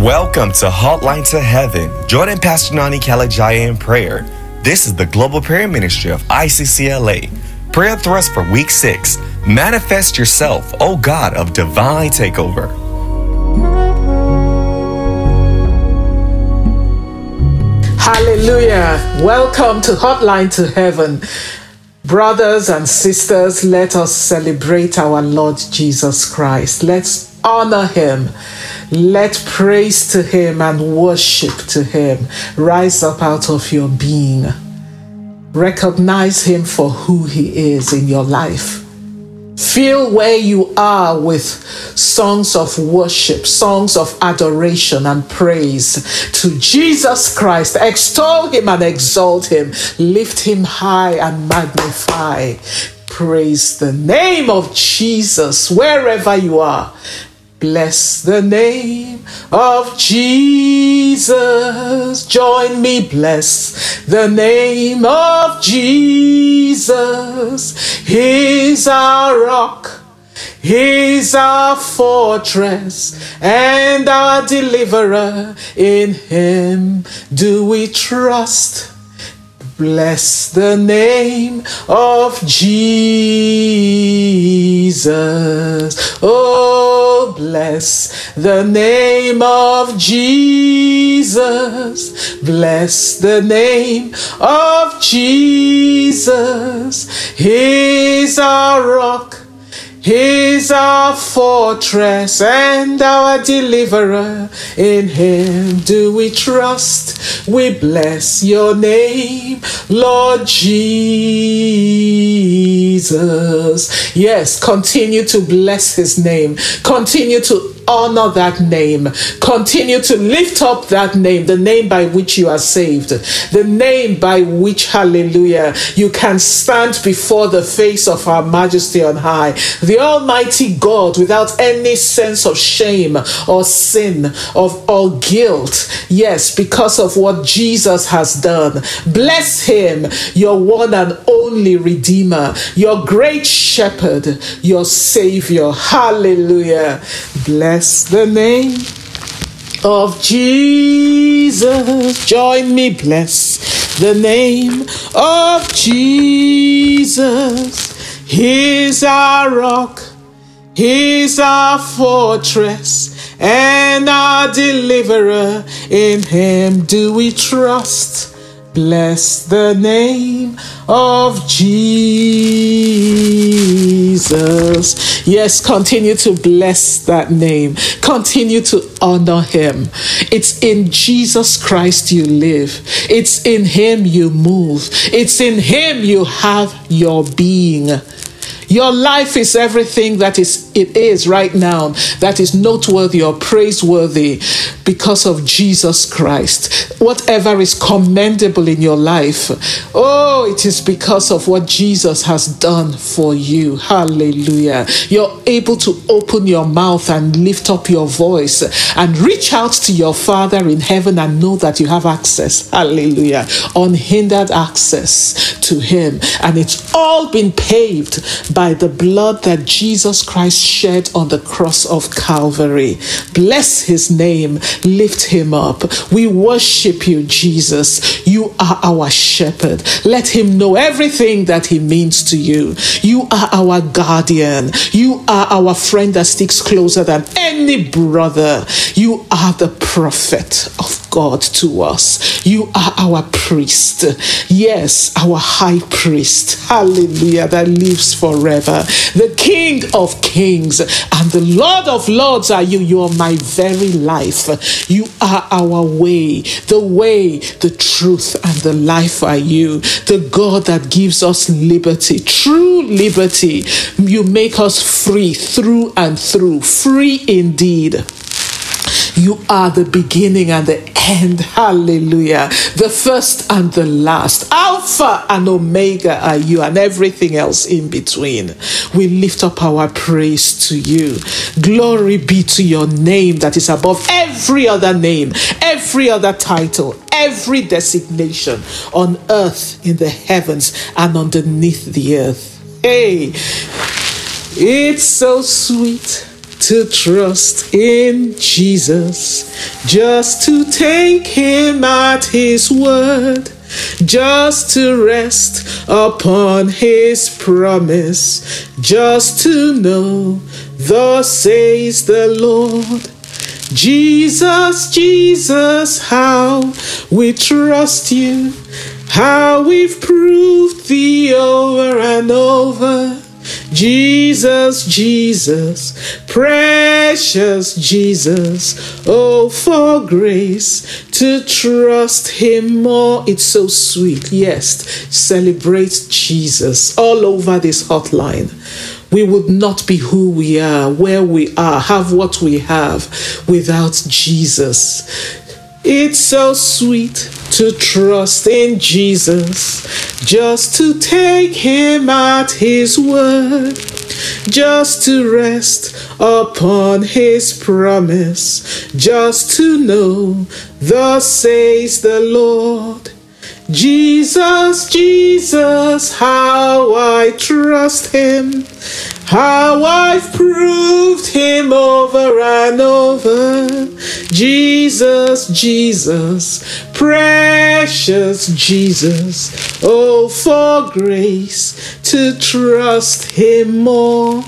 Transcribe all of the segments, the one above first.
Welcome to Hotline to Heaven. Join Pastor Nony Kalejaiye in prayer. This is the Global Prayer Ministry of ICCLA. Prayer thrust for week six. Manifest yourself, O God of divine takeover. Hallelujah. Welcome to Hotline to Heaven. Brothers and sisters, let us celebrate our Lord Jesus Christ. Let's honor him. Let praise to him and worship to him rise up out of your being. Recognize him for who he is in your life. Feel where you are with songs of worship, songs of adoration and praise to Jesus Christ. Extol him and exalt him. Lift him high and magnify. Praise the name of Jesus wherever you are. Bless the name of Jesus. Join me, bless the name of Jesus. He's our rock. He's our fortress and our deliverer. In him do we trust. Bless the name of Jesus. Oh, bless the name of Jesus. Bless the name of Jesus. He's our rock. He's our fortress and our deliverer. In him do we trust. We bless your name, Lord Jesus. Yes, continue to bless his name. Continue to honor that name. Continue to lift up that name, the name by which you are saved, the name by which, hallelujah, you can stand before the face of our majesty on high, the Almighty God, without any sense of shame or sin of or guilt. Yes, because of what Jesus has done. Bless him, your one and only Redeemer, your great shepherd, your Savior. Hallelujah. Bless the name of Jesus. Join me, bless the name of Jesus. He's our rock, He's our fortress and our deliverer. In Him do we trust. Bless the name of Jesus. Yes, continue to bless that name. Continue to honor him. It's in Jesus Christ you live. It's in him you move. It's in him you have your being. Your life is everything that is it is right now that is noteworthy or praiseworthy because of Jesus Christ. Whatever is commendable in your life, oh, it is because of what Jesus has done for you. Hallelujah. You're able to open your mouth and lift up your voice and reach out to your Father in heaven and know that you have access. Hallelujah. Unhindered access to Him. And it's all been paved by the blood that Jesus Christ shed on the cross of Calvary. Bless his name, lift him up. We worship you, Jesus. You are our shepherd. Let him know everything that he means to you. You are our guardian. You are our friend that sticks closer than any brother. You are the prophet of God to us. You are our priest. Yes, our high priest. Hallelujah. That lives forever. The King of kings and the Lord of lords are you. You are my very life. You are our way. The way, the truth, and the life are you. The God that gives us liberty, true liberty. You make us free through and through. Free indeed. You are the beginning and the end. Hallelujah. The first and the last. Alpha and Omega are you, and everything else in between. We lift up our praise to you. Glory be to your name that is above every other name, every other title, every designation on earth, in the heavens, and underneath the earth. Hey, it's so sweet to trust in Jesus, just to take him at his word, just to rest upon his promise, just to know, thus says the Lord. Jesus, Jesus, how we trust you, how we've proved thee over and over. Jesus, Jesus, precious Jesus, oh, for grace to trust Him more. It's so sweet. Yes, celebrate Jesus all over this hotline. We would not be who we are, where we are, have what we have without Jesus. It's so sweet to trust in Jesus, just to take Him at His word, just to rest upon His promise, just to know, Thus says the Lord. Jesus, Jesus, how I trust Him, how I've proved Him over and over. Jesus, Jesus, precious Jesus, oh, for grace to trust Him more.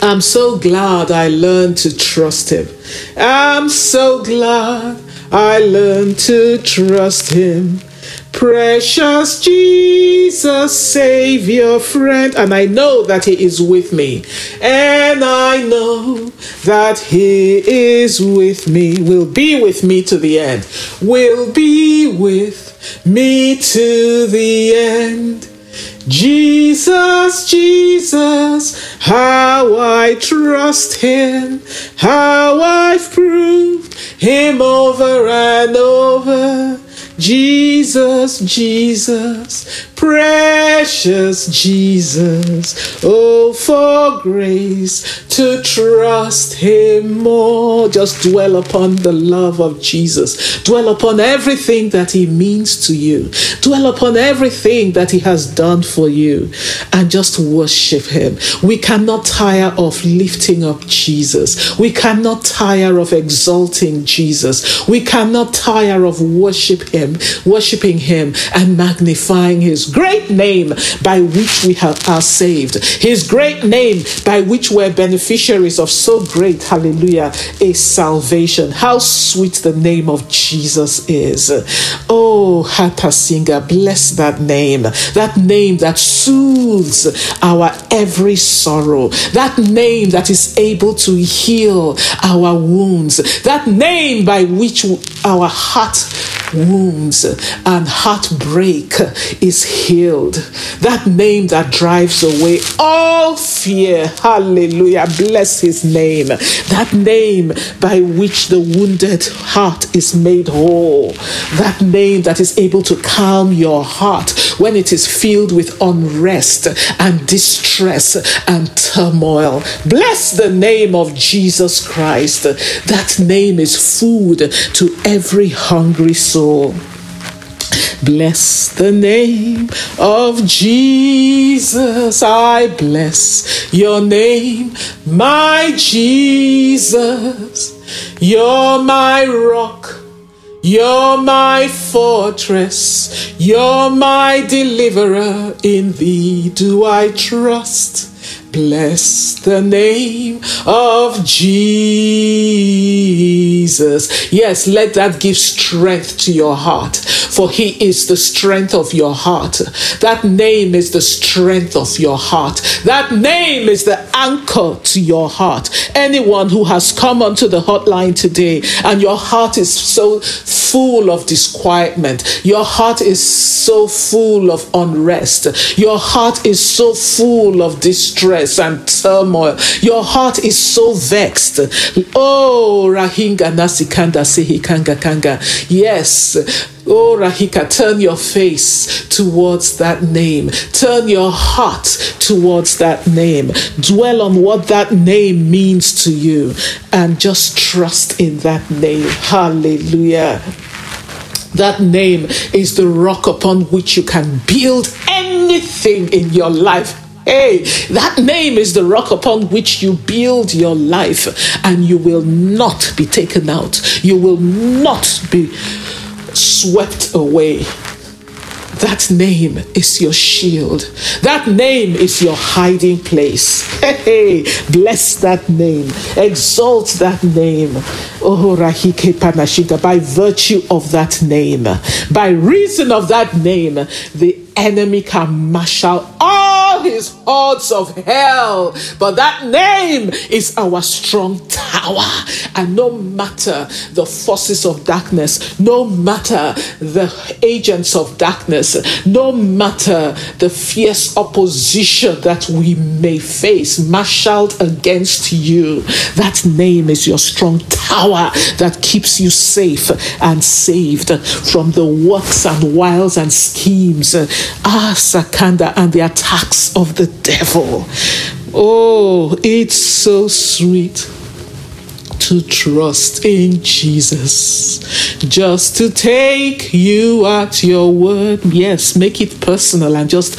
I'm so glad I learned to trust Him. I'm so glad I learned to trust Him. Precious Jesus, Savior, friend, and I know that He is with me, and I know that He is with me, will be with me to the end, will be with me to the end. Jesus, Jesus, how I trust Him, how I've proved Him over and over. Jesus, Jesus, precious Jesus. Oh, for grace to trust Him more. Just dwell upon the love of Jesus. Dwell upon everything that He means to you. Dwell upon everything that He has done for you. And just worship Him. We cannot tire of lifting up Jesus. We cannot tire of exalting Jesus. We cannot tire of worship Him, worshiping Him and magnifying His great name by which we have, are saved. His great name by which we're beneficiaries of so great, hallelujah, a salvation. How sweet the name of Jesus is. Oh, Hatha Singer, bless that name. That name that soothes our every sorrow. That name that is able to heal our wounds. That name by which our heart wounds and heartbreak is healed. That name that drives away all fear. Hallelujah. Bless his name. That name by which the wounded heart is made whole. That name that is able to calm your heart when it is filled with unrest and distress and turmoil. Bless the name of Jesus Christ. That name is food to every hungry soul. Bless the name of Jesus. I bless your name, my Jesus. You're my rock. You're my fortress. You're my deliverer. In thee do I trust. Bless the name of Jesus. Yes, let that give strength to your heart, for He is the strength of your heart. That name is the strength of your heart. That name is the anchor to your heart. Anyone who has come onto the hotline today and your heart is so full of disquietment, your heart is so full of unrest, your heart is so full of distress and turmoil, your heart is so vexed. Oh, Rahinga Nasikanda Sihikanga Kanga. Yes. Oh, Rahika, turn your face towards that name. Turn your heart towards that name. Dwell on what that name means to you and just trust in that name. Hallelujah. That name is the rock upon which you can build anything in your life Hey, that name is the rock upon which you build your life, and you will not be taken out. You will not be swept away. That name is your shield. That name is your hiding place. Hey, bless that name. Exalt that name. Oh, Rahike Panashita, by virtue of that name, by reason of that name, the enemy can marshal all his hordes of hell. But that name is our strong tower. And no matter the forces of darkness, no matter the agents of darkness, no matter the fierce opposition that we may face, marshaled against you, that name is your strong tower that keeps you safe and saved from the works and wiles and schemes Ah, Sakanda, and the attacks of the devil. Oh, it's so sweet to trust in Jesus. Just to take you at your word. Yes, make it personal and just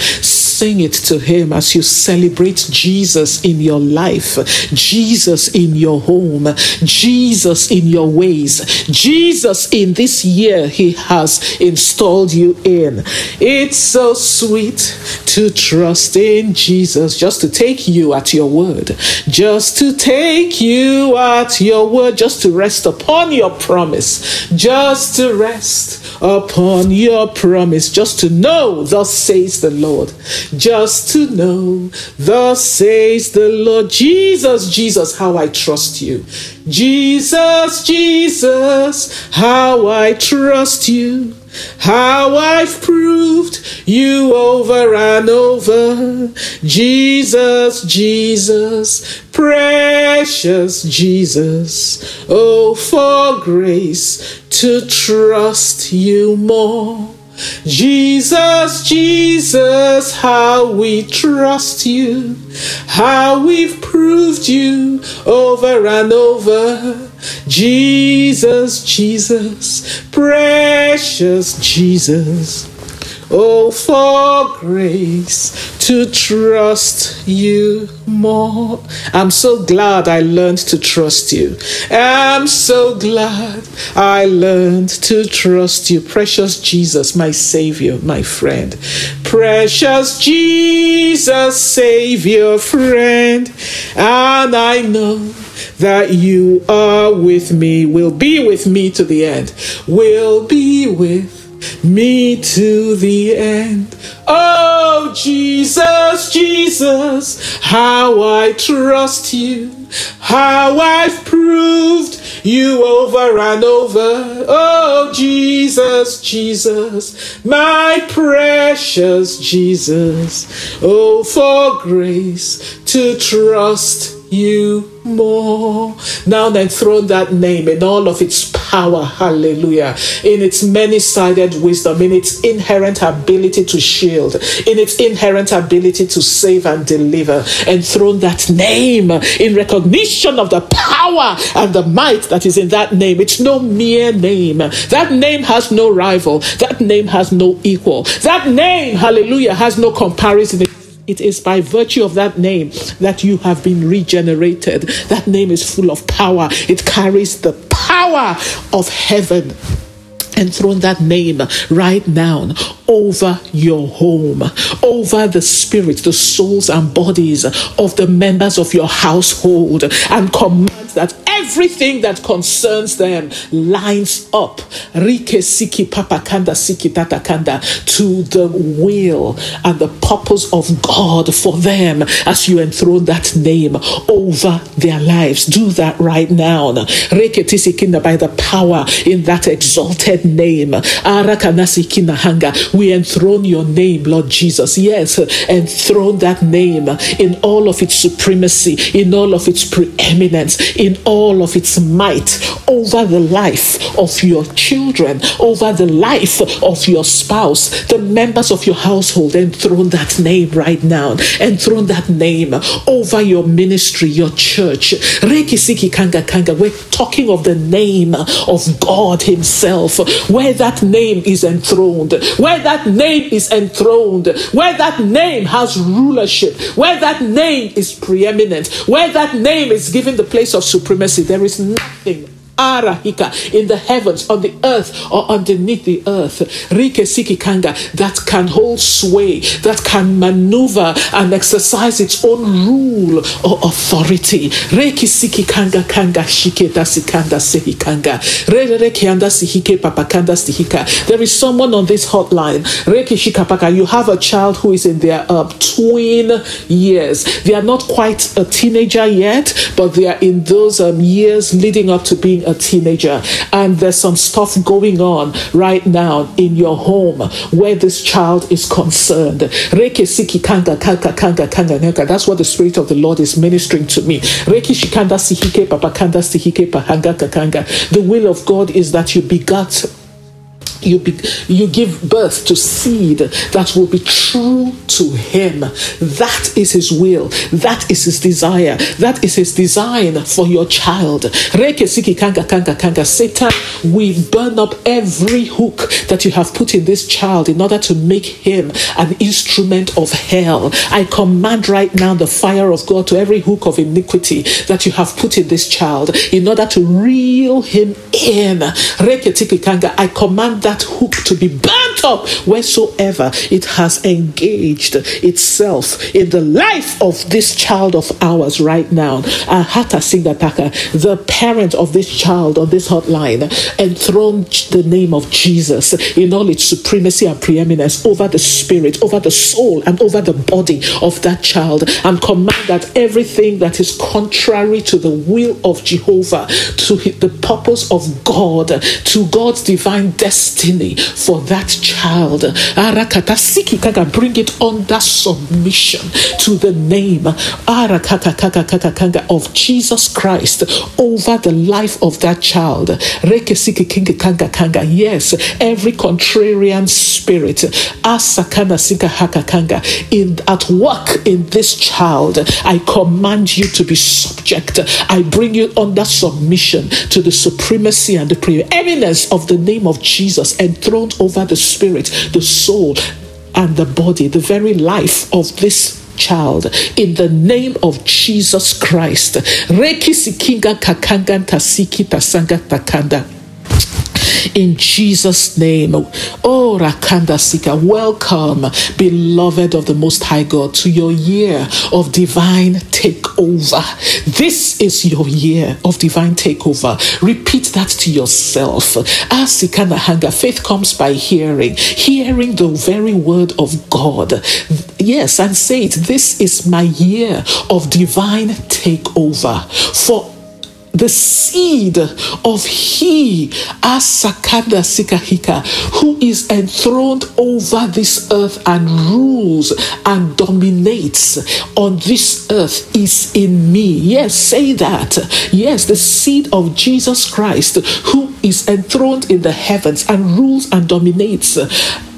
sing it to Him as you celebrate Jesus in your life, Jesus in your home, Jesus in your ways, Jesus in this year He has installed you in. It's so sweet to trust in Jesus, just to take you at your word, just to take you at your word, just to rest upon your promise, just to rest upon your promise, just to know, thus says the Lord, just to know, thus says the Lord. Jesus, Jesus, how I trust you. Jesus, Jesus, how I trust you. How I've proved you over and over. Jesus, Jesus, precious Jesus. Oh, for grace to trust you more. Jesus, Jesus, how we trust you, how we've proved you over and over. Jesus, Jesus, precious Jesus. Oh, for grace to trust you more. I'm so glad I learned to trust you. I'm so glad I learned to trust you. Precious Jesus, my Savior, my friend. Precious Jesus, Savior, friend. And I know that you are with me, will be with me to the end, will be with me to the end. Oh, Jesus, Jesus, how I trust you, how I've proved you over and over. Oh, Jesus, Jesus, my precious Jesus. Oh, for grace to trust you more. Now then, throw that name in all of its power, hallelujah, in its many sided wisdom, in its inherent ability to shield, in its inherent ability to save and deliver, and throw that name in recognition of the power and the might that is in that name. It's no mere name. That name has no rival, that name has no equal. That name, hallelujah, has no comparison. It is by virtue of that name that you have been regenerated. That name is full of power. It carries the power of heaven. Enthrone that name right now over your home, over the spirits, the souls, and bodies of the members of your household, and command that everything that concerns them lines up Rike Siki Papakanda Siki Tatakanda to the will and the purpose of God for them as you enthrone that name over their lives. Do that right now. Rike by the power in that exalted name. We enthrone your name, Lord Jesus. Yes, enthrone that name in all of its supremacy, in all of its preeminence, in all of its might over the life of your children, over the life of your spouse, the members of your household. Enthrone that name right now. Enthrone that name over your ministry, your church. We're talking of the name of God Himself where that name is enthroned, where that name is enthroned, where that name has rulership, where that name is preeminent, where that name is given the place of supremacy, there is nothing Arahika in the heavens, on the earth, or underneath the earth. Rike Siki Kanga that can hold sway, that can maneuver and exercise its own rule or authority. Reiki Siki Kanga Shiketa Sikanda Sehikanga. Rere Kianda Sihike Papakanda Sihika. There is someone on this hotline. Reiki Shikapaka, you have a child who is in their uh, twin years. They are not quite a teenager yet, but they are in those um, years leading up to being a teenager and there's some stuff going on right now in your home where this child is concerned. That's what the Spirit of the Lord is ministering to me. The will of God is that you begat you be, you give birth to seed that will be true to him. That is his will. That is his desire. That is his design for your child. Satan we burn up every hook that you have put in this child in order to make him an instrument of hell. I command right now the fire of god to every hook of iniquity that you have put in this child in order to reel him in. I command that hook to be burnt up wheresoever it has engaged itself in the life of this child of ours right now. Ahata Singataka, the parent of this child on this hotline, enthroned the name of Jesus in all its supremacy and preeminence over the spirit, over the soul, and over the body of that child, and command that everything that is contrary to the will of Jehovah, to the purpose of God, to God's divine destiny destiny for that child. Bring it under submission to the name of Jesus Christ over the life of that child. Yes, every contrarian spirit in at work in this child, I command you to be subject. I bring you under submission to the supremacy and the preeminence of the name of Jesus enthroned over the spirit, the soul, and the body, the very life of this child in the name of Jesus Christ. Reki sikinga kakanga tasiki tasanga takanda in Jesus' name. Oh, Rakanda Sika, welcome, beloved of the Most High God, to your year of divine takeover. This is your year of divine takeover. Repeat that to yourself. Asikana ah, Hanga, faith comes by hearing, hearing the very word of God. Yes, and say it. This is my year of divine takeover. For the seed of he Asakanda Sikahika, who is enthroned over this earth and rules and dominates on this earth is in me. Yes, say that. Yes, the seed of Jesus Christ, who is enthroned in the heavens and rules and dominates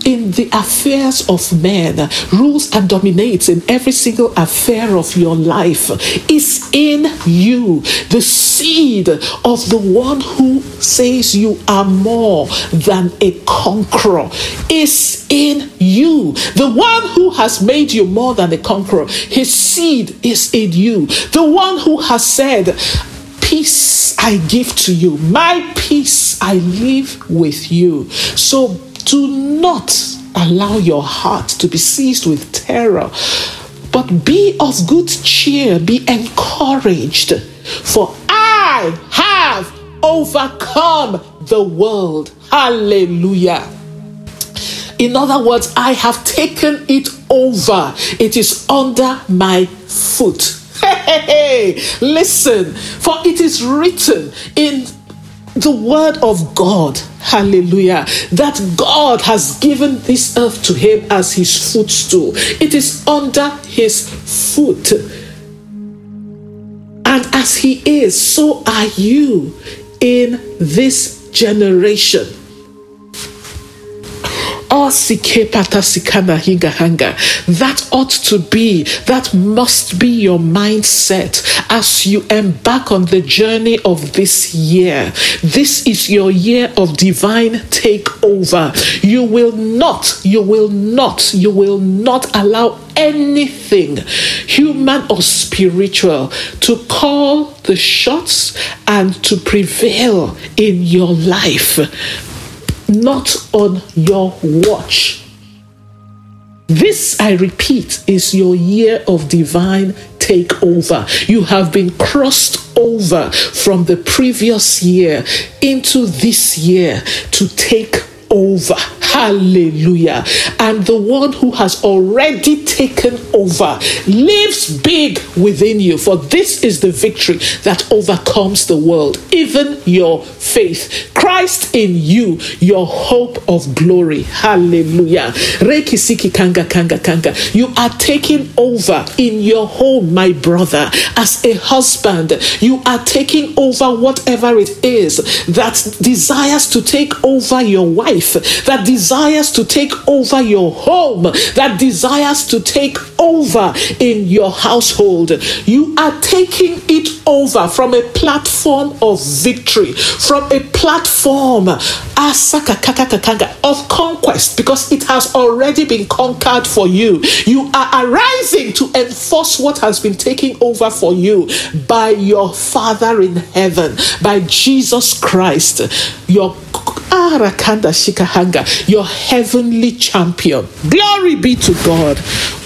in the affairs of men, rules and dominates in every single affair of your life, is in you. The seed of the one who says you are more than a conqueror is in you. The one who has made you more than a conqueror, his seed is in you. The one who has said, Peace I give to you, my peace I live with you. So do not allow your heart to be seized with terror, but be of good cheer, be encouraged, for I have overcome the world. Hallelujah. In other words, I have taken it over. It is under my foot. Hey, hey, hey. listen, for it is written in the word of God, hallelujah, that God has given this earth to him as his footstool. It is under his foot. And as he is, so are you in this generation. That ought to be, that must be your mindset as you embark on the journey of this year. This is your year of divine takeover. You will not, you will not, you will not allow anything, human or spiritual, to call the shots and to prevail in your life. Not on your watch. This, I repeat, is your year of divine takeover. You have been crossed over from the previous year into this year to take over. Hallelujah. And the one who has already taken over lives big within you. For this is the victory that overcomes the world, even your faith. Christ in you, your hope of glory. Hallelujah. Reiki siki kanga kanga kanga. You are taking over in your home, my brother. As a husband, you are taking over whatever it is that desires to take over your wife, that desires to take over your home, that desires to take over in your household. You are taking it over from a platform of victory, from a platform of conquest, because it has already been conquered for you. You are arising to enforce what has been taken over for you by your Father in heaven, by Jesus Christ, your Arakanda Shikahanga, your heavenly champion. Glory be to God.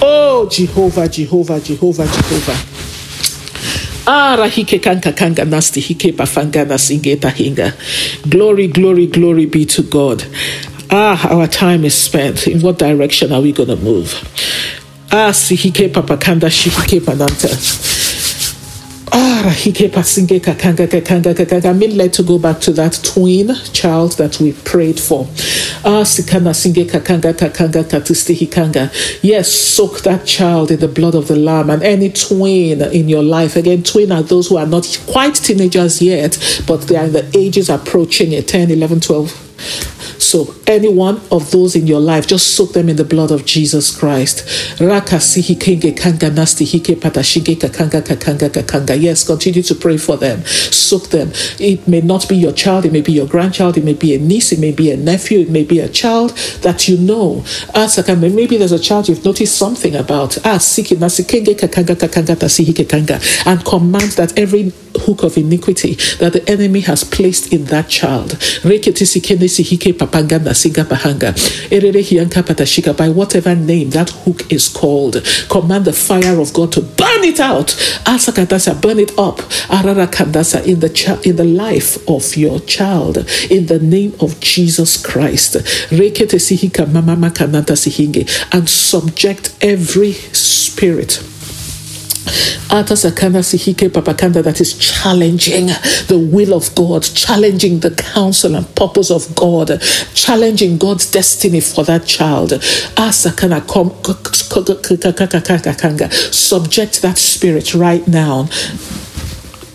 Oh, Jehovah, Jehovah, Jehovah, Jehovah. Kanka kanga nasti hinga. Glory, glory, glory be to God. Ah, our time is spent. In what direction are we going to move? Ah, sihike papakanda shihike pananta. I'm led to go back to that twin child that we prayed for. Ah. Yes, soak that child in the blood of the Lamb and any twin in your life. Again, twin are those who are not quite teenagers yet, but they are in the ages approaching it 10, 11, 12 so, any one of those in your life, just soak them in the blood of Jesus Christ. Yes, continue to pray for them. Soak them. It may not be your child, it may be your grandchild, it may be a niece, it may be a nephew, it may be a child that you know. Ah, maybe there's a child you've noticed something about. Ah, and command that every hook of iniquity that the enemy has placed in that child by whatever name that hook is called. Command the fire of God to burn it out. Asakatasa, burn it up. Ararakandasa in the ch- in the life of your child. In the name of Jesus Christ. And subject every spirit that is challenging the will of God, challenging the counsel and purpose of God, challenging God's destiny for that child. Subject that spirit right now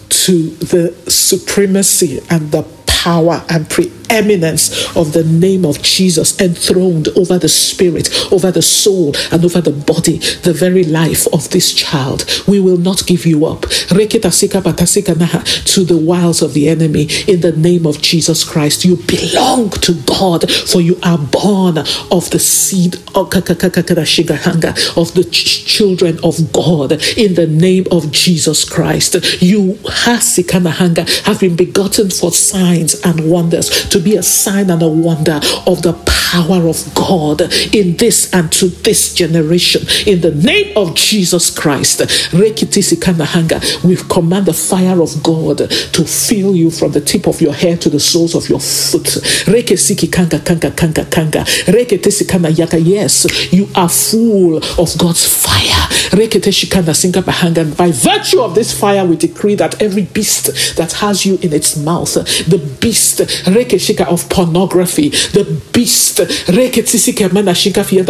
to the supremacy and the power and preeminence of the name of Jesus enthroned over the spirit, over the soul, and over the body, the very life of this child. We will not give you up to the wiles of the enemy in the name of Jesus Christ. You belong to God, for you are born of the seed of the children of God in the name of Jesus Christ. You have been begotten for signs and wonders, to be a sign and a wonder of the power of God in this and to this generation. In the name of Jesus Christ, we command the fire of God to fill you from the tip of your head to the soles of your foot. Yes, you are full of God's fire. By virtue of this fire, we decree that every beast that has you in its mouth, the beast of pornography, the beast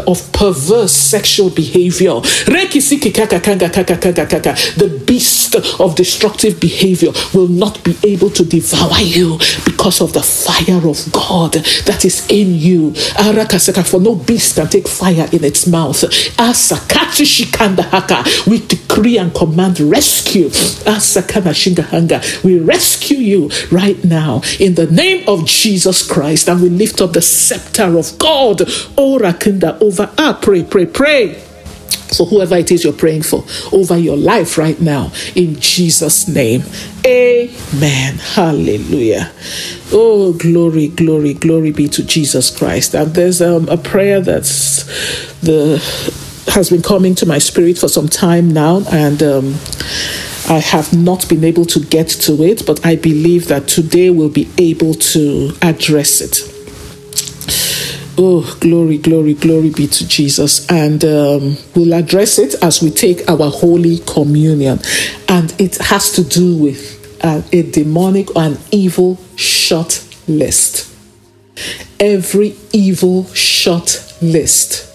of perverse sexual behavior, the beast of destructive behavior will not be able to devour you because of the fire of God that is in you. For no beast can take fire in its mouth. We decree and command rescue. We rescue you right now in the name of Jesus Christ. And we lift up the scepter of God. Oh, Rakunda over. Ah, pray, pray, pray for whoever it is you're praying for over your life right now in Jesus' name. Amen. Hallelujah. Oh, glory, glory, glory be to Jesus Christ. And there's um, a prayer that's the has been coming to my spirit for some time now, and um, I have not been able to get to it, but I believe that today we'll be able to address it. Oh, glory, glory, glory be to Jesus. And um, we'll address it as we take our Holy Communion. And it has to do with uh, a demonic or an evil shot list. Every evil shot list.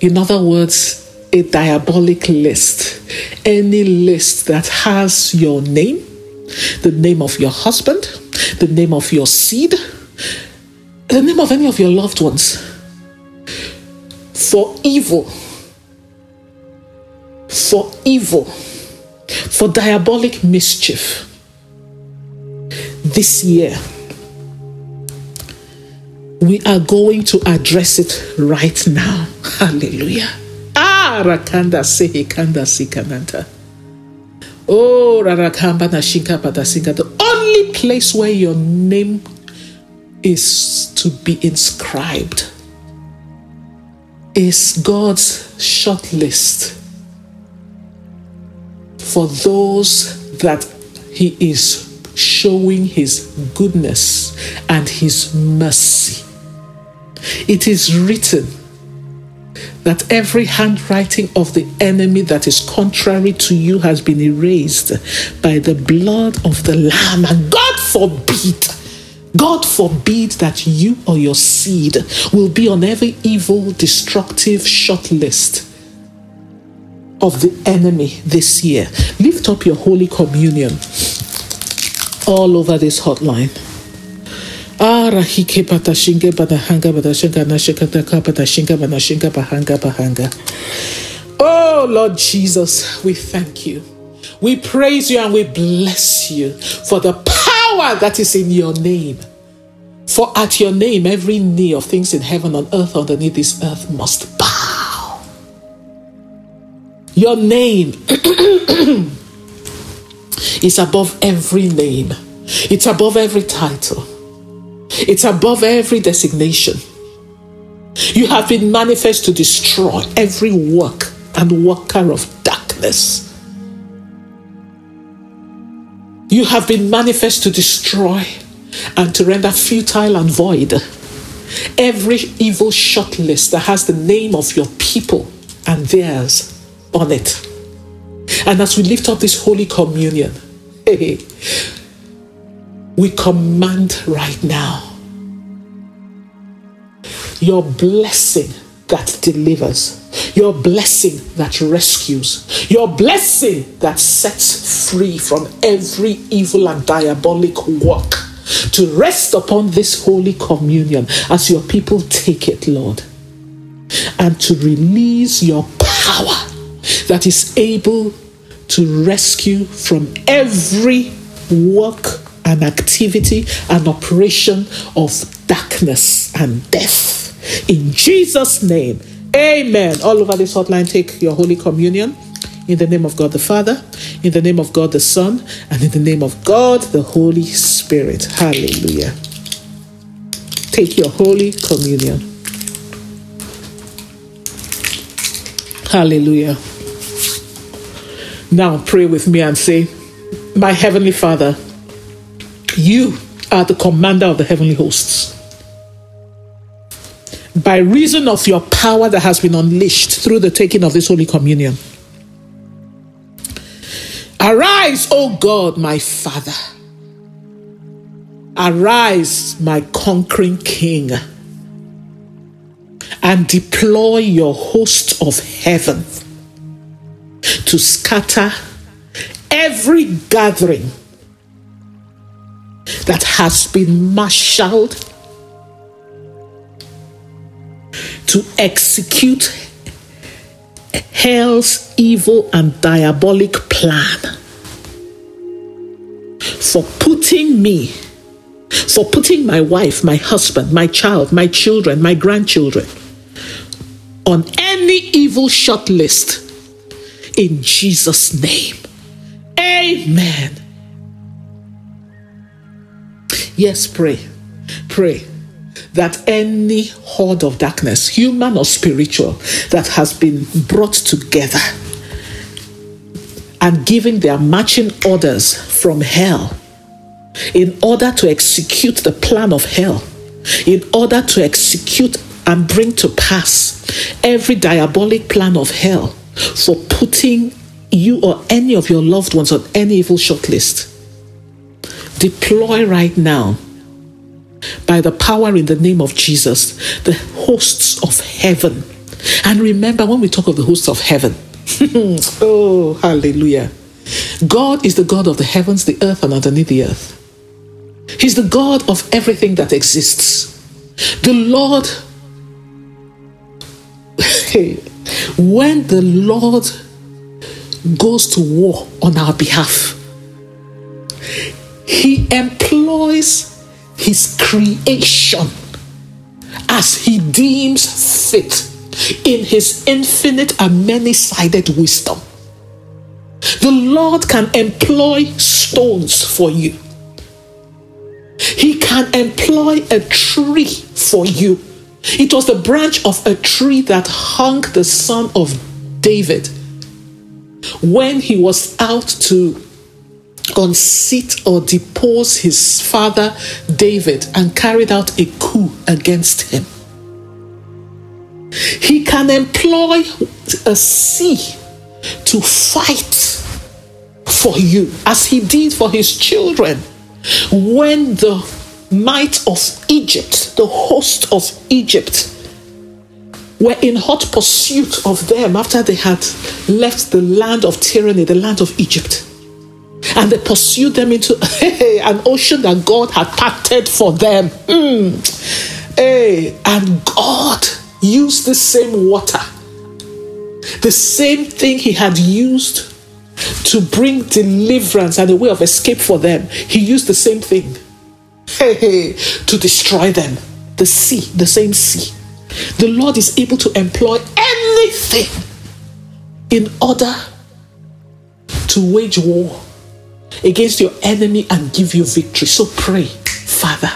In other words, a diabolic list. Any list that has your name, the name of your husband, the name of your seed, the name of any of your loved ones for evil, for evil, for diabolic mischief this year. We are going to address it right now. Hallelujah. Ah, Rakanda Sehikanda Sikananta. Oh, Rarakamba Nashinka Padasinka. The only place where your name is to be inscribed is God's short list for those that He is showing His goodness and His mercy. It is written that every handwriting of the enemy that is contrary to you has been erased by the blood of the Lamb, and God forbid God forbid that you or your seed will be on every evil, destructive short list of the enemy this year. Lift up your Holy Communion all over this hotline. Ah, oh, Lord Jesus, we thank you. We praise you and we bless you for the power that is in your name. For at your name, every knee of things in heaven, on earth, underneath this earth must bow. Your name is above every name, it's above every title, it's above every designation. You have been manifest to destroy every work and worker of darkness. You have been manifest to destroy and to render futile and void every evil short list that has the name of your people and theirs on it. And as we lift up this Holy Communion, we command right now your blessing that delivers, your blessing that rescues, your blessing that sets free from every evil and diabolic work to rest upon this holy communion as your people take it, Lord, and to release your power that is able to rescue from every work and activity and operation of darkness and death. In Jesus' name, amen. All over this hotline, take your Holy Communion. In the name of God the Father, in the name of God the Son, and in the name of God the Holy Spirit. Hallelujah. Take your Holy Communion. Hallelujah. Now pray with me and say, My Heavenly Father, you are the commander of the heavenly hosts. By reason of your power that has been unleashed through the taking of this Holy Communion, Arise, O God, my Father. Arise, my conquering King, and deploy your host of heaven to scatter every gathering that has been marshaled to execute hell's evil and diabolic plan for putting me, for putting my wife, my husband, my child, my children, my grandchildren on any evil short list in Jesus' name. Amen. Yes, pray. Pray that any horde of darkness, human or spiritual, that has been brought together and giving their marching orders from hell in order to execute the plan of hell, in order to execute and bring to pass every diabolic plan of hell for putting you or any of your loved ones on any evil shortlist. Deploy right now by the power in the name of Jesus the hosts of heaven. And remember, when we talk of the hosts of heaven, oh, hallelujah. God is the God of the heavens, the earth, and underneath the earth. He's the God of everything that exists. The Lord when the Lord goes to war on our behalf, He employs His creation as He deems fit in His infinite and many sided wisdom. The Lord can employ stones for you. He can employ a tree for you. It was the branch of a tree that hung the son of David when he was out to unseat or depose his father David and carried out a coup against him. He can employ a sea to fight for you as he did for his children when the might of Egypt, the host of Egypt, were in hot pursuit of them after they had left the land of tyranny, the land of Egypt. And they pursued them into an ocean that God had parted for them. Mm. Hey, and God used the same water, the same thing He had used to bring deliverance and a way of escape for them. He used the same thing to destroy them. The sea, the same sea. The Lord is able to employ anything in order to wage war against your enemy and give you victory. So pray, Father,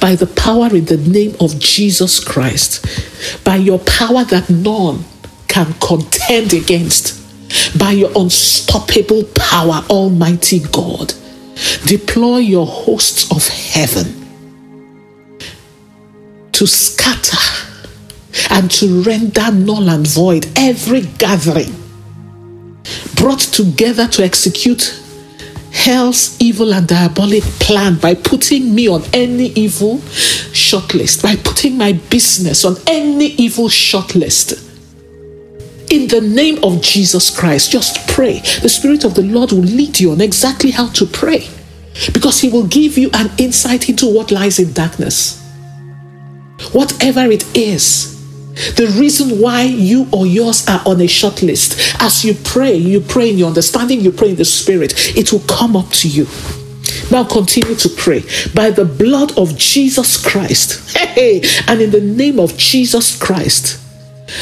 by the power in the name of Jesus Christ, by your power that none can contend against, by your unstoppable power, Almighty God Deploy your hosts of heaven to scatter and to render null and void every gathering brought together to execute hell's evil and diabolic plan by putting me on any evil shortlist, by putting my business on any evil shortlist. In the name of Jesus Christ, just pray. The Spirit of the Lord will lead you on exactly how to pray because He will give you an insight into what lies in darkness. Whatever it is, the reason why you or yours are on a short list, as you pray, you pray in your understanding, you pray in the Spirit, it will come up to you. Now continue to pray by the blood of Jesus Christ. Hey, and in the name of Jesus Christ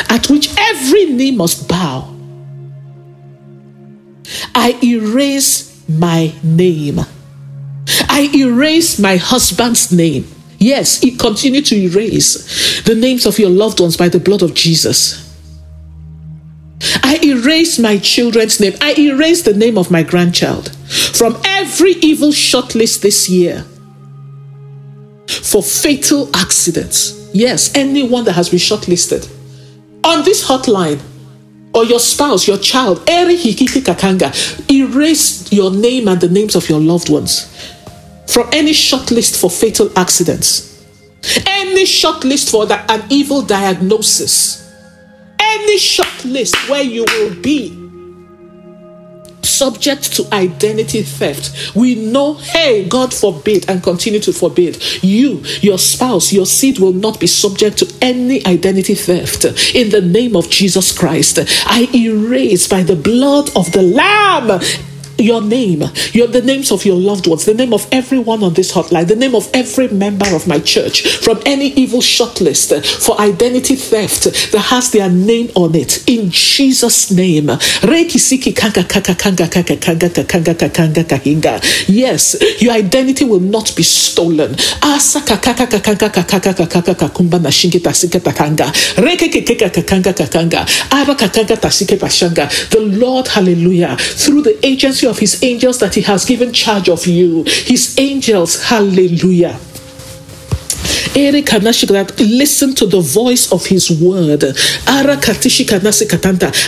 at which every knee must bow. I erase my name. I erase my husband's name. Yes, continue to erase the names of your loved ones by the blood of Jesus. I erase my children's name. I erase the name of my grandchild from every evil shortlist this year for fatal accidents. Yes, anyone that has been shortlisted on this hotline or your spouse, your child, Eri Hikiki Kakanga, erase your name and the names of your loved ones from any shortlist for fatal accidents, any shortlist for the, an evil diagnosis, any shortlist where you will be subject to identity theft. We know, hey, God forbid and continue to forbid. You, your spouse, your seed will not be subject to any identity theft. In the name of Jesus Christ, I erase by the blood of the Lamb your name, your the names of your loved ones, the name of everyone on this hotline, the name of every member of my church from any evil shortlist for identity theft that has their name on it. In Jesus' name. Yes, your identity will not be stolen. The Lord, hallelujah, through the agency of his angels that he has given charge of you. His angels, hallelujah. Listen to the voice of his word.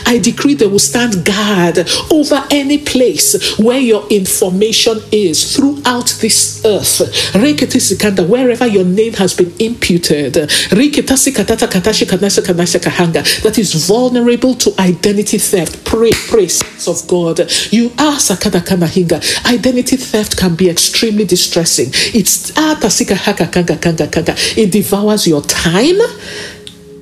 I decree they will stand guard over any place where your information is throughout this earth. Wherever your name has been imputed. That is vulnerable to identity theft. Pray, pray, of God. You are. Identity theft can be extremely distressing. It's it devours your time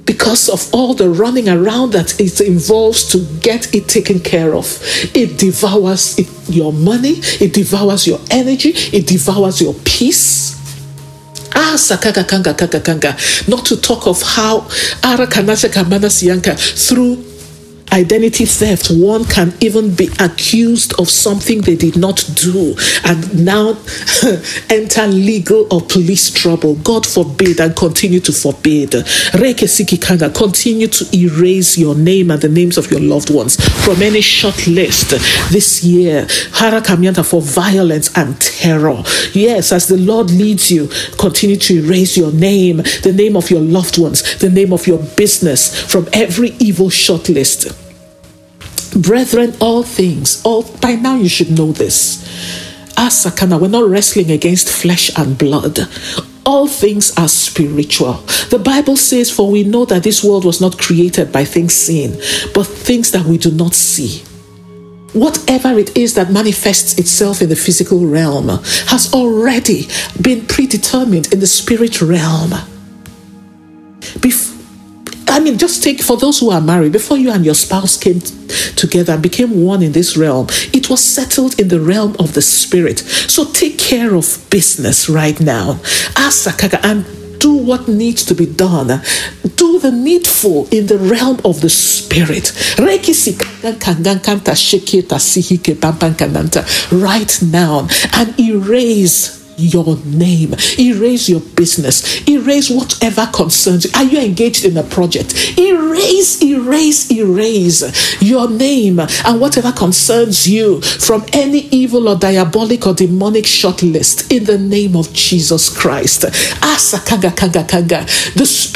because of all the running around that it involves to get it taken care of. It devours it, your money, it devours your energy, it devours your peace. Ah, sakaga kanga kanga kanga. Not to talk of how ara kanasa kamana siyanka through identity theft, one can even be accused of something they did not do and now enter legal or police trouble. God forbid and continue to forbid. Kanga, continue to erase your name and the names of your loved ones from any short list this year. Harakamyanta for violence and terror. Yes, as the Lord leads you, continue to erase your name, the name of your loved ones, the name of your business from every evil short list. Brethren, all things, all by now you should know this. Ah, Asakana, we're not wrestling against flesh and blood. All things are spiritual. The Bible says, For we know that this world was not created by things seen, but things that we do not see. Whatever it is that manifests itself in the physical realm has already been predetermined in the spirit realm. Before I mean, just take for those who are married, before you and your spouse came together and became one in this realm, it was settled in the realm of the spirit. So take care of business right now. Asakaga and do what needs to be done. Do the needful in the realm of the spirit. Right now and erase your name, erase your business, erase whatever concerns you. Are you engaged in a project? Erase, erase, erase your name and whatever concerns you from any evil or diabolic or demonic short list in the name of Jesus Christ. Asakanga kanga kanga. The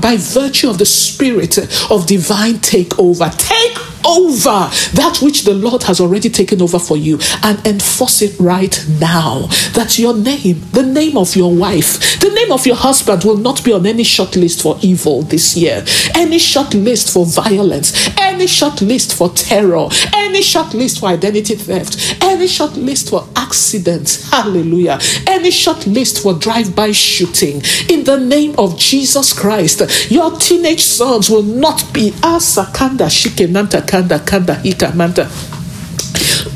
by virtue of the spirit of divine takeover. Take over that which the Lord has already taken over for you and enforce it right now. That your name, the name of your wife, the name of your husband will not be on any short list for evil this year, any short list for violence, any short list for terror, any short list for identity theft, any short list for accidents. Hallelujah. Any short list for drive by shooting. In the name of Jesus Christ, your teenage sons will not be asakanda shikenanta kadha kadha, hii Tamata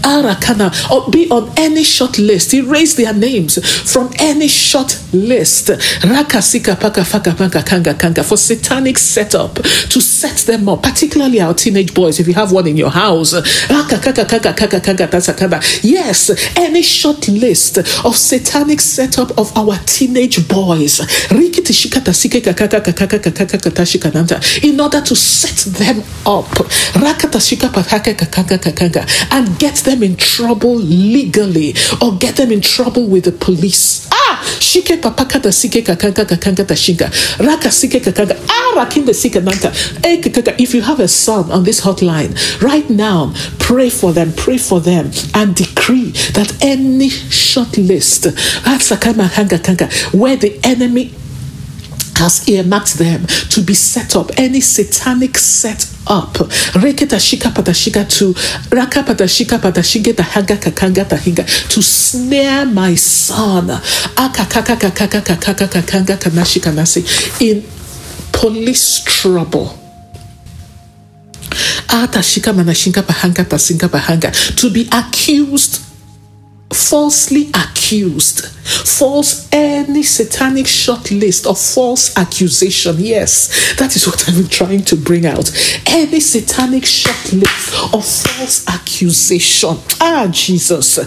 Arakana or be on any short list. Erase their names from any short list. Rakasika paka faka paka kanga kanga for satanic setup to set them up, particularly our teenage boys. If you have one in your house, yes, any short list of satanic setup of our teenage boys in order to set them up and get them in trouble legally or get them in trouble with the police. Ah, shike papakata sike kakanga kakanga tashinga. Raka sike kakanga. Ah, rakinda sike nanta. If you have a son on this hotline right now, pray for them, pray for them, and decree that any short list, where the enemy has earmarked them to be set up. Any satanic set up. Reketa shika patashika to raka patashika patashige tahanga kakanga tahinga to snare my son. Akakaka kanashi kanasi in police trouble. Atashika manashinka bahanga tasinga bahanga to be accused falsely accused, false any satanic short list of false accusation. Yes, that is what I'm trying to bring out. Any satanic short list of false accusation. Ah, Jesus.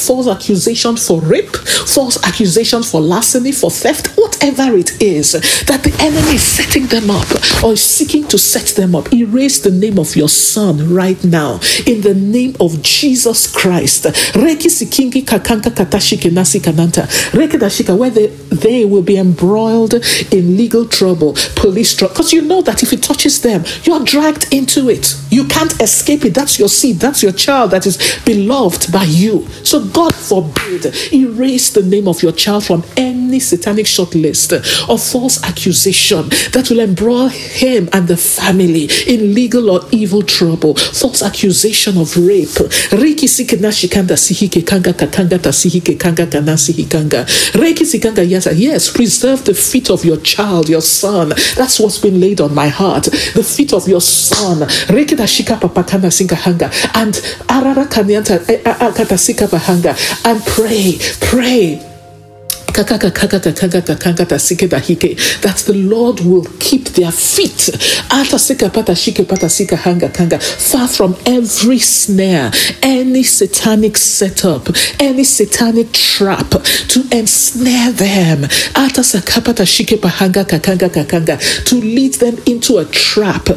False accusation for rape, false accusation for larceny, for theft, whatever it is that the enemy is setting them up or is seeking to set them up. Erase the name of your son right now in the name of Jesus Christ kakanka kananta. Dashika, where they, they will be embroiled in legal trouble, police trouble. Because you know that if it touches them, you're dragged into it. You can't escape it. That's your seed. That's your child that is beloved by you. So God forbid, erase the name of your child from any satanic short list of false accusation that will embroil him and the family in legal or evil trouble. False accusation of rape. Riki sikinashikanda sihike kanga kakanga tasihike kanga kanasihi kanga. Reiki sikanga yes, yes, preserve the feet of your child, your son. That's what's been laid on my heart. The feet of your son. Reiki dashika papakana singa hanga. And arara kanyanta eh, akatasika ah, ah, bahanga. And pray, pray that the Lord will keep their feet far from every snare, any satanic setup, any satanic trap to ensnare them, to lead them into a trap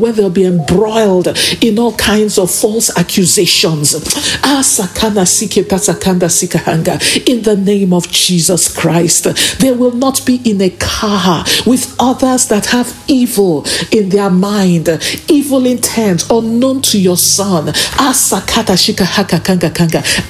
where they'll be embroiled in all kinds of false accusations. In the name name of Jesus Christ. They will not be in a car with others that have evil in their mind, evil intent unknown to your son.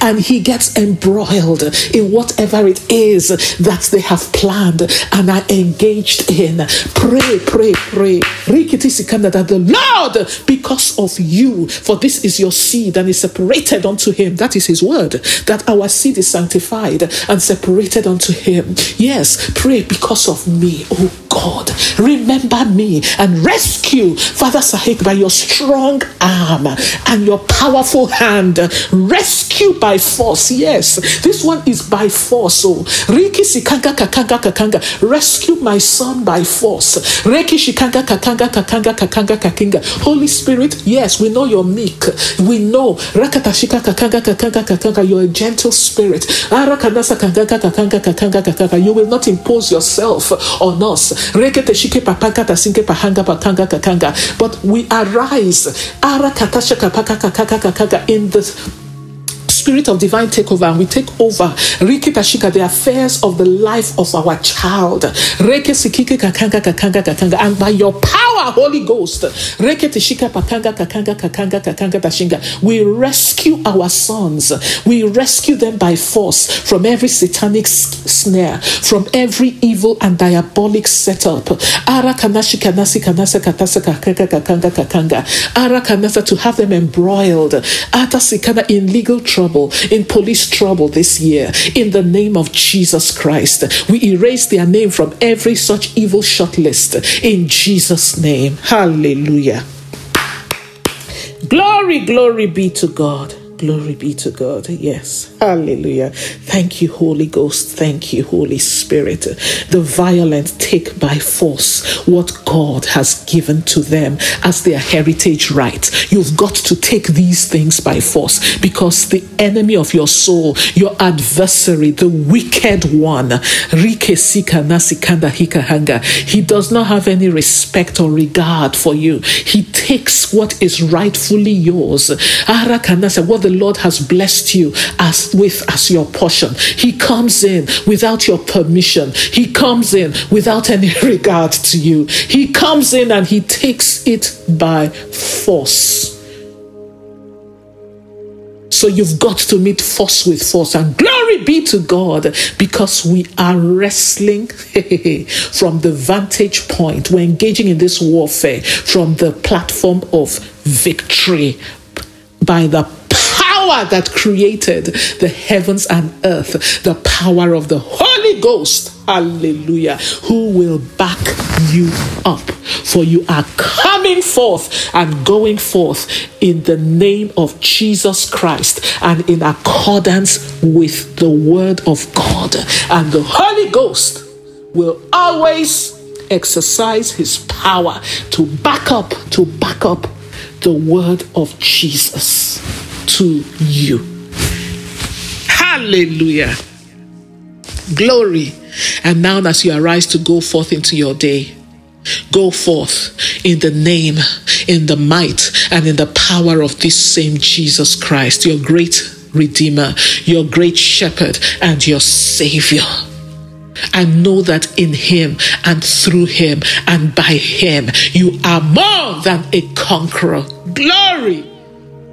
And he gets embroiled in whatever it is that they have planned and are engaged in. Pray, pray, pray. rikiti That the Lord, because of you, for this is your seed and is separated unto him. That is his word. That our seed is sanctified and separated unto him. Yes, pray because of me, oh God. Remember me and rescue, Father Sahik, by your strong arm and your powerful hand. Rescue by force. Yes, this one is by force. Oh, Riki Sikanga Kakanga Kakanga. Rescue my son by force. Reki Shikanga Kakanga Kakanga Kakanga Kakinga. Holy Spirit, yes, we know you're meek. We know Rakatashika Kakanga Kakanga Kakanga. You're a gentle spirit. Arakanasa You will not impose yourself on us. But we arise in the spirit of divine takeover and we take over Rikitashika, the affairs of the life of our child. And by your power, Holy Ghost, we rescue our sons. We rescue them by force from every satanic snare, from every evil and diabolic setup. To have them embroiled in legal trouble trouble, in police trouble this year. In the name of Jesus Christ, we erase their name from every such evil short list. In Jesus' name. Hallelujah. Glory, glory be to God. Glory be to God. Yes. Hallelujah. Thank you, Holy Ghost. Thank you, Holy Spirit. The violent take by force what God has given to them as their heritage right. You've got to take these things by force because the enemy of your soul, your adversary, the wicked one, he does not have any respect or regard for you. He takes what is rightfully yours. What the Lord has blessed you as with as your portion. He comes in without your permission. He comes in without any regard to you. He comes in and he takes it by force. So you've got to meet force with force. And glory be to God because we are wrestling from the vantage point. We're engaging in this warfare from the platform of victory by the power that created the heavens and earth, the power of the Holy Ghost. Hallelujah. Who will back you up? For you are coming forth and going forth in the name of Jesus Christ and in accordance with the word of God. And the Holy Ghost will always exercise his power to back up, to back up the word of Jesus to you. Hallelujah. Glory. And now, as you arise to go forth into your day, go forth in the name, in the might, and in the power of this same Jesus Christ, your great Redeemer, your great Shepherd, and your Savior. And know that in Him and through Him and by Him, you are more than a conqueror. Glory!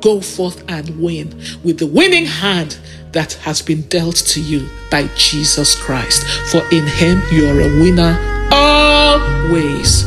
Go forth and win with the winning hand that has been dealt to you by Jesus Christ. For in him you are a winner always.